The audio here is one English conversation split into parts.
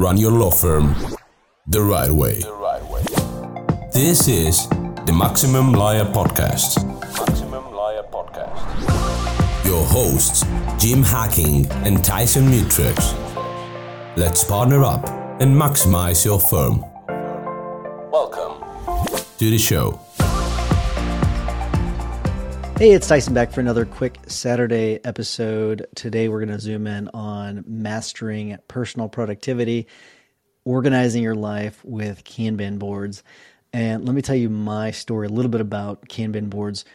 run your law firm the right way. This is the Maximum Lawyer Podcast. Maximum Lawyer Podcast. Your hosts, Jim Hacking and Tyson Mutrux. Let's partner up and maximize your firm. Welcome to the show. Hey, it's Tyson back for another quick Saturday episode. Today, we're going to zoom in on mastering personal productivity, organizing your life with Kanban boards. And let me tell you my story a little bit about Kanban boards.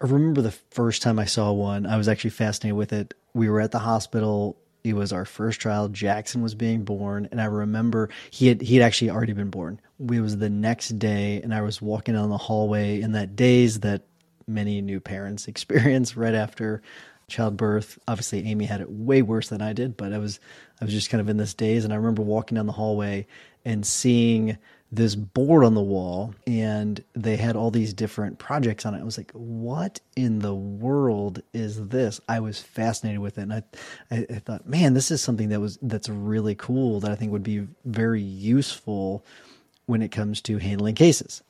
I remember the first time I saw one, I was actually fascinated with it. We were at the hospital. It was our first child. Jackson was being born, and I remember he had he had actually already been born. It was the next day, and I was walking down the hallway in that daze that many new parents experience right after childbirth. Obviously, Amy had it way worse than I did, but I was I was just kind of in this daze, and I remember walking down the hallway and seeing this board on the wall, and they had all these different projects on it. I was like, "What in the world is this?" I was fascinated with it, and I, I, I thought, "Man, this is something that was that's really cool that I think would be very useful when it comes to handling cases."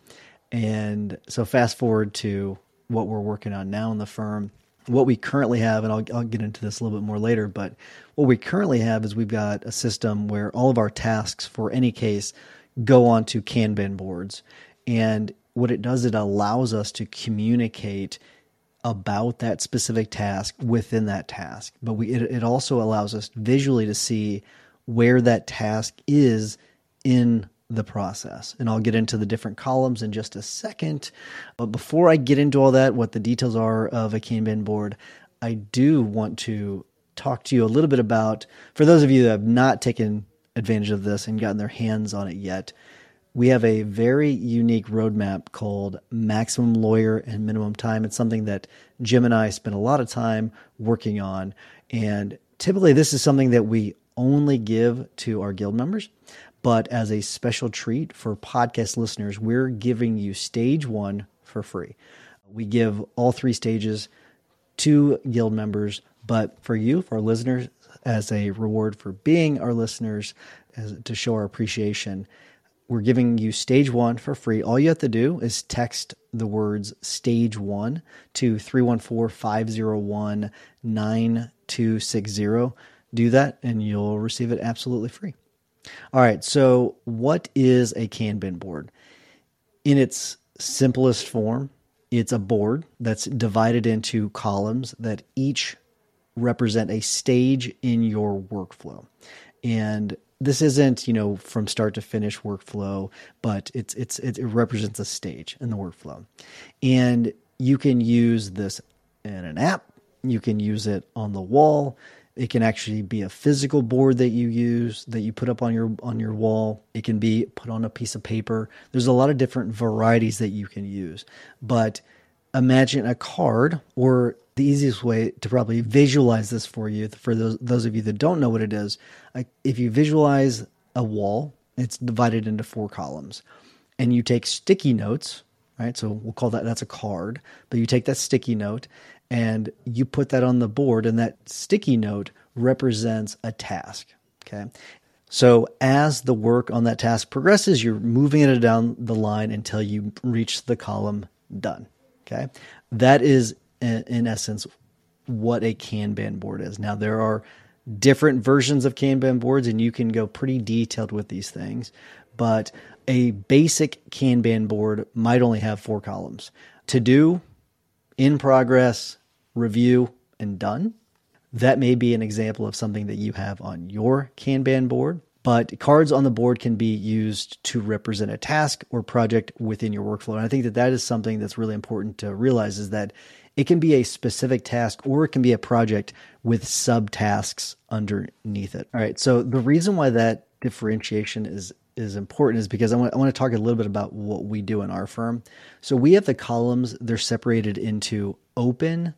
And so, fast forward to what we're working on now in the firm. What we currently have, and I'll, I'll get into this a little bit more later, but what we currently have is we've got a system where all of our tasks for any case go onto Kanban boards. And what it does, it allows us to communicate about that specific task within that task. But we it, it also allows us visually to see where that task is in the process. And I'll get into the different columns in just a second. But before I get into all that, what the details are of a Kanban board, I do want to talk to you a little bit about, for those of you that have not taken advantage of this and gotten their hands on it yet, we have a very unique roadmap called Maximum Lawyer and Minimum Time. It's something that Jim and I spent a lot of time working on. And typically, this is something that we only give to our guild members. But as a special treat for podcast listeners, we're giving you stage one for free. We give all three stages to guild members, but for you, for listeners, as a reward for being our listeners, as, to show our appreciation, we're giving you stage one for free. All you have to do is text the words stage one to 314 501 9260. Do that, and you'll receive it absolutely free. All right. So, what is a Kanban board? In its simplest form, it's a board that's divided into columns that each represent a stage in your workflow. And this isn't, you know, from start to finish workflow, but it's it's it represents a stage in the workflow. And you can use this in an app, you can use it on the wall, it can actually be a physical board that you use that you put up on your on your wall. It can be put on a piece of paper. There's a lot of different varieties that you can use. But imagine a card or the easiest way to probably visualize this for you for those those of you that don't know what it is, uh, if you visualize a wall, it's divided into four columns. And you take sticky notes, right? So we'll call that that's a card, but you take that sticky note and you put that on the board, and that sticky note represents a task. Okay. So as the work on that task progresses, you're moving it down the line until you reach the column done. Okay. That is, in essence, what a Kanban board is. Now, there are different versions of Kanban boards, and you can go pretty detailed with these things, but a basic Kanban board might only have four columns to do, in progress, review, and done. That may be an example of something that you have on your Kanban board, but cards on the board can be used to represent a task or project within your workflow. And I think that that is something that's really important to realize is that it can be a specific task or it can be a project with subtasks underneath it. All right. So the reason why that differentiation is is important is because I want, I want to talk a little bit about what we do in our firm. So we have the columns, they're separated into open,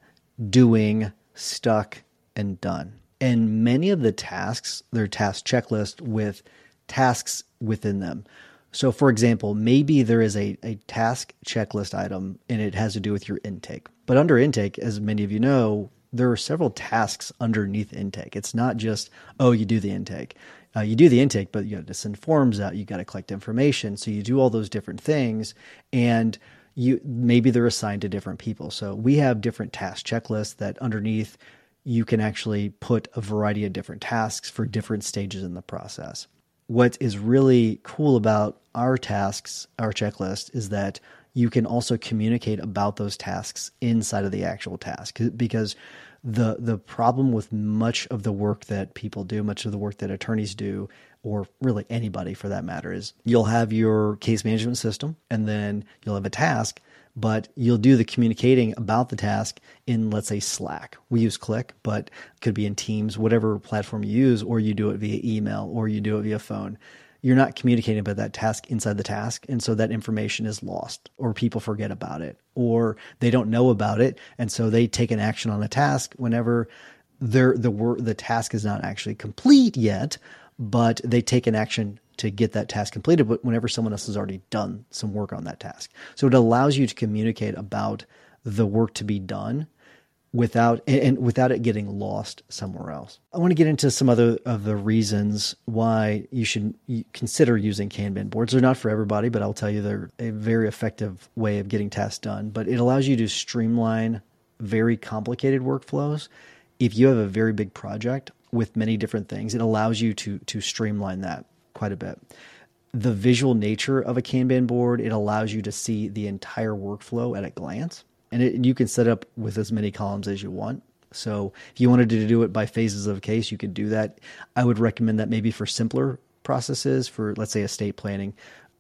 doing, stuck, and done. And many of the tasks, their task checklist with tasks within them. So, for example, maybe there is a, a task checklist item and it has to do with your intake. But under intake, as many of you know, there are several tasks underneath intake. It's not just, oh, you do the intake. Uh, you do the intake, but you got to send forms out. You got to collect information. So you do all those different things, and you maybe they're assigned to different people. So we have different task checklists that underneath you can actually put a variety of different tasks for different stages in the process. What is really cool about our tasks, our checklist, is that you can also communicate about those tasks inside of the actual task because the the problem with much of the work that people do, much of the work that attorneys do, or really anybody for that matter, is you'll have your case management system and then you'll have a task, but you'll do the communicating about the task in let's say Slack. We use Click, but could be in Teams, whatever platform you use, or you do it via email or you do it via phone you're not communicating about that task inside the task. And so that information is lost or people forget about it or they don't know about it. And so they take an action on a task whenever their, the the task is not actually complete yet, but they take an action to get that task completed. But whenever someone else has already done some work on that task. So it allows you to communicate about the work to be done without and without it getting lost somewhere else. I want to get into some other of the reasons why you should consider using Kanban boards. They're not for everybody, but I'll tell you they're a very effective way of getting tasks done. But it allows you to streamline very complicated workflows. If you have a very big project with many different things, it allows you to to streamline that quite a bit. The visual nature of a Kanban board, it allows you to see the entire workflow at a glance and it, you can set up with as many columns as you want. So if you wanted to do it by phases of case, you could do that. I would recommend that maybe for simpler processes, for let's say estate planning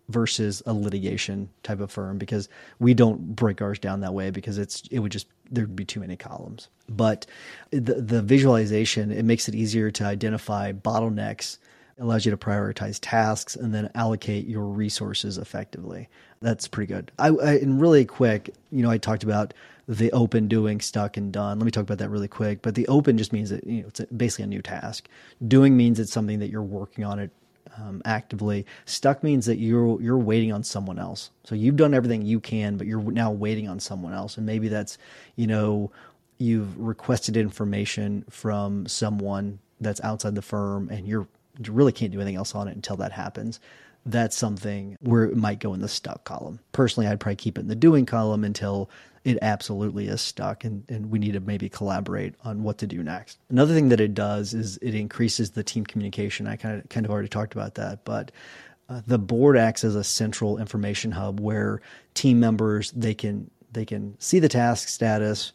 versus a litigation type of firm, because we don't break ours down that way because it's it would just there'd be too many columns. But the the visualization it makes it easier to identify bottlenecks allows you to prioritize tasks and then allocate your resources effectively. That's pretty good. I, I, and really quick, you know, I talked about the open doing stuck and done. Let me talk about that really quick. But the open just means that you know it's basically a new task. Doing means it's something that you're working on it um, actively. Stuck means that you're you're waiting on someone else. So you've done everything you can, but you're now waiting on someone else. And maybe that's you know you've requested information from someone that's outside the firm, and you're you really can't do anything else on it until that happens. That's something where it might go in the stuck column. Personally, I'd probably keep it in the doing column until it absolutely is stuck and, and we need to maybe collaborate on what to do next. Another thing that it does is it increases the team communication. I kind of kind of already talked about that, but uh, the board acts as a central information hub where team members they can they can see the task status,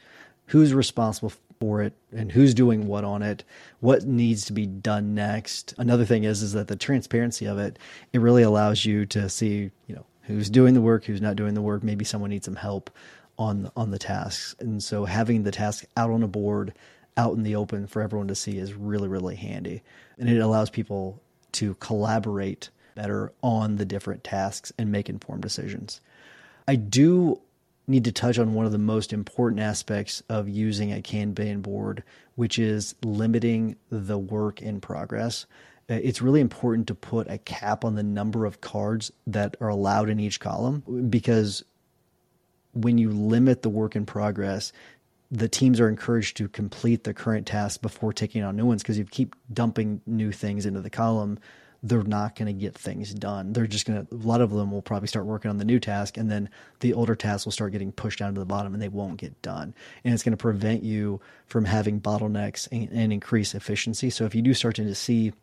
who's responsible for it and who's doing what on it, what needs to be done next. Another thing is is that the transparency of it, it really allows you to see, you know, who's doing the work, who's not doing the work, maybe someone needs some help on on the tasks. And so having the task out on a board, out in the open for everyone to see is really really handy. And it allows people to collaborate better on the different tasks and make informed decisions. I do need to touch on one of the most important aspects of using a Kanban board, which is limiting the work in progress. Uh, it's really important to put a cap on the number of cards that are allowed in each column because when you limit the work in progress, the teams are encouraged to complete the current tasks before taking on new ones because you keep dumping new things into the column they're not going to get things done. They're just going to, a lot of them will probably start working on the new task and then the older tasks will start getting pushed down to the bottom and they won't get done. And it's going to prevent you from having bottlenecks and, and increase efficiency. So if you do start to see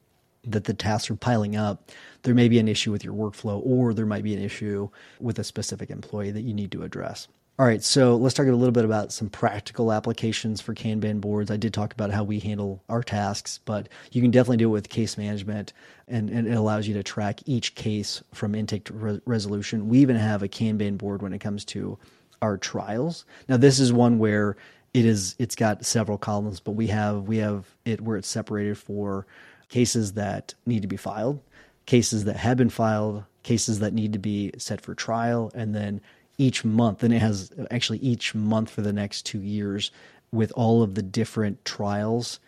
that the tasks are piling up, there may be an issue with your workflow or there might be an issue with a specific employee that you need to address. All right, so let's talk a little bit about some practical applications for Kanban boards. I did talk about how we handle our tasks, but you can definitely do it with case management, and, and it allows you to track each case from intake to re- resolution. We even have a Kanban board when it comes to our trials. Now, this is one where it is it's got several columns, but we have we have it where it's separated for cases that need to be filed, cases that have been filed, cases that need to be set for trial, and then each month, and it has actually each month for the next two years with all of the different trials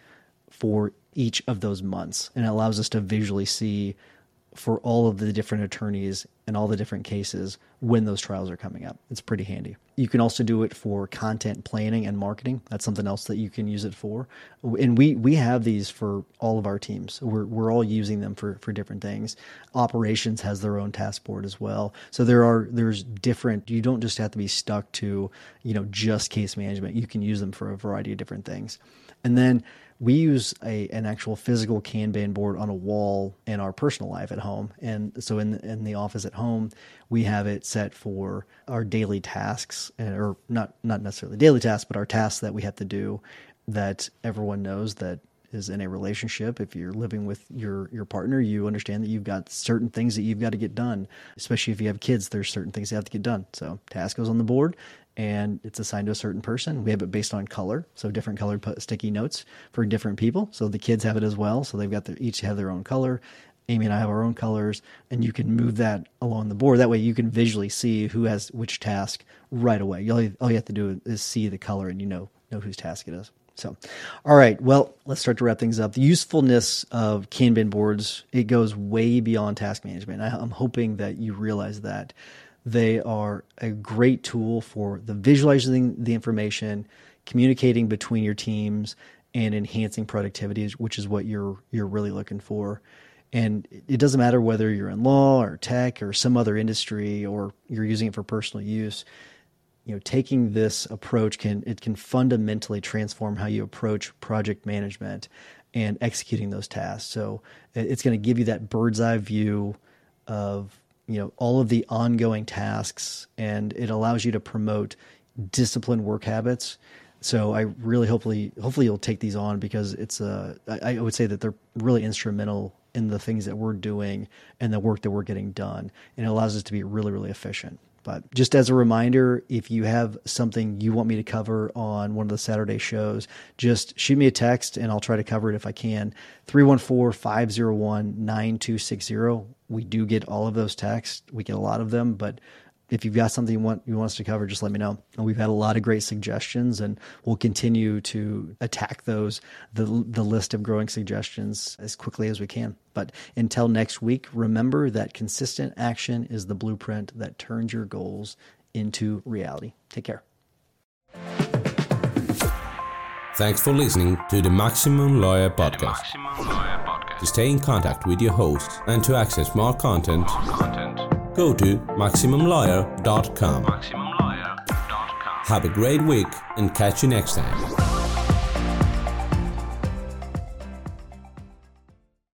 for each of those months. And it allows us to visually see for all of the different attorneys and all the different cases when those trials are coming up. It's pretty handy. You can also do it for content planning and marketing. That's something else that you can use it for. And we we have these for all of our teams. We're we're all using them for for different things. Operations has their own task board as well. So there are there's different you don't just have to be stuck to, you know, just case management. You can use them for a variety of different things. And then we use a an actual physical Kanban board on a wall in our personal life at home, and so in in the office at home, we have it set for our daily tasks, eh, or not not necessarily daily tasks, but our tasks that we have to do that everyone knows that is in a relationship. If you're living with your your partner you understand that you've got certain things that you've got to get done. Especially if you have kids there's certain things that have to get done. So task goes on the board and it's assigned to a certain person. We have it based on color, so different colored sticky notes for different people. So the kids have it as well. So they've got their, each have their own color. Amy and I have our own colors, and you can move that along the board. That way, you can visually see who has which task right away. All you, all you have to do is see the color, and you know know whose task it is. So, all right. Well, let's start to wrap things up. The usefulness of Kanban boards it goes way beyond task management. I, I'm hoping that you realize that they are a great tool for the visualizing the information, communicating between your teams, and enhancing productivity, which is what you're you're really looking for. And it doesn't matter whether you're in law or tech or some other industry or you're using it for personal use. You know, taking this approach can it can fundamentally transform how you approach project management and executing those tasks. So it's going to give you that bird's eye view of you know all of the ongoing tasks and it allows you to promote disciplined work habits. So i really hopefully hopefully you'll take these on because it's uh I, I would say that they're really instrumental in the things that we're doing and the work that we're getting done. And it allows us to be really really efficient but just as a reminder, if you have something you want me to cover on one of the Saturday shows, just shoot me a text and I'll try to cover it if I can. 314 501 9260. We do get all of those texts. We get a lot of them, but if you've got something you want you want us to cover, just let me know. And we've had a lot of great suggestions, and we'll continue to attack those the the list of growing suggestions as quickly as we can. But until next week, remember that consistent action is the blueprint that turns your goals into reality. Take care. Thanks for listening to the Maximum Lawyer Podcast. Maximum Lawyer Podcast. To stay in contact with your host and to access more content. More content go to MaximumLawyer.com. MaximumLawyer.com. Have a great week and catch you next time.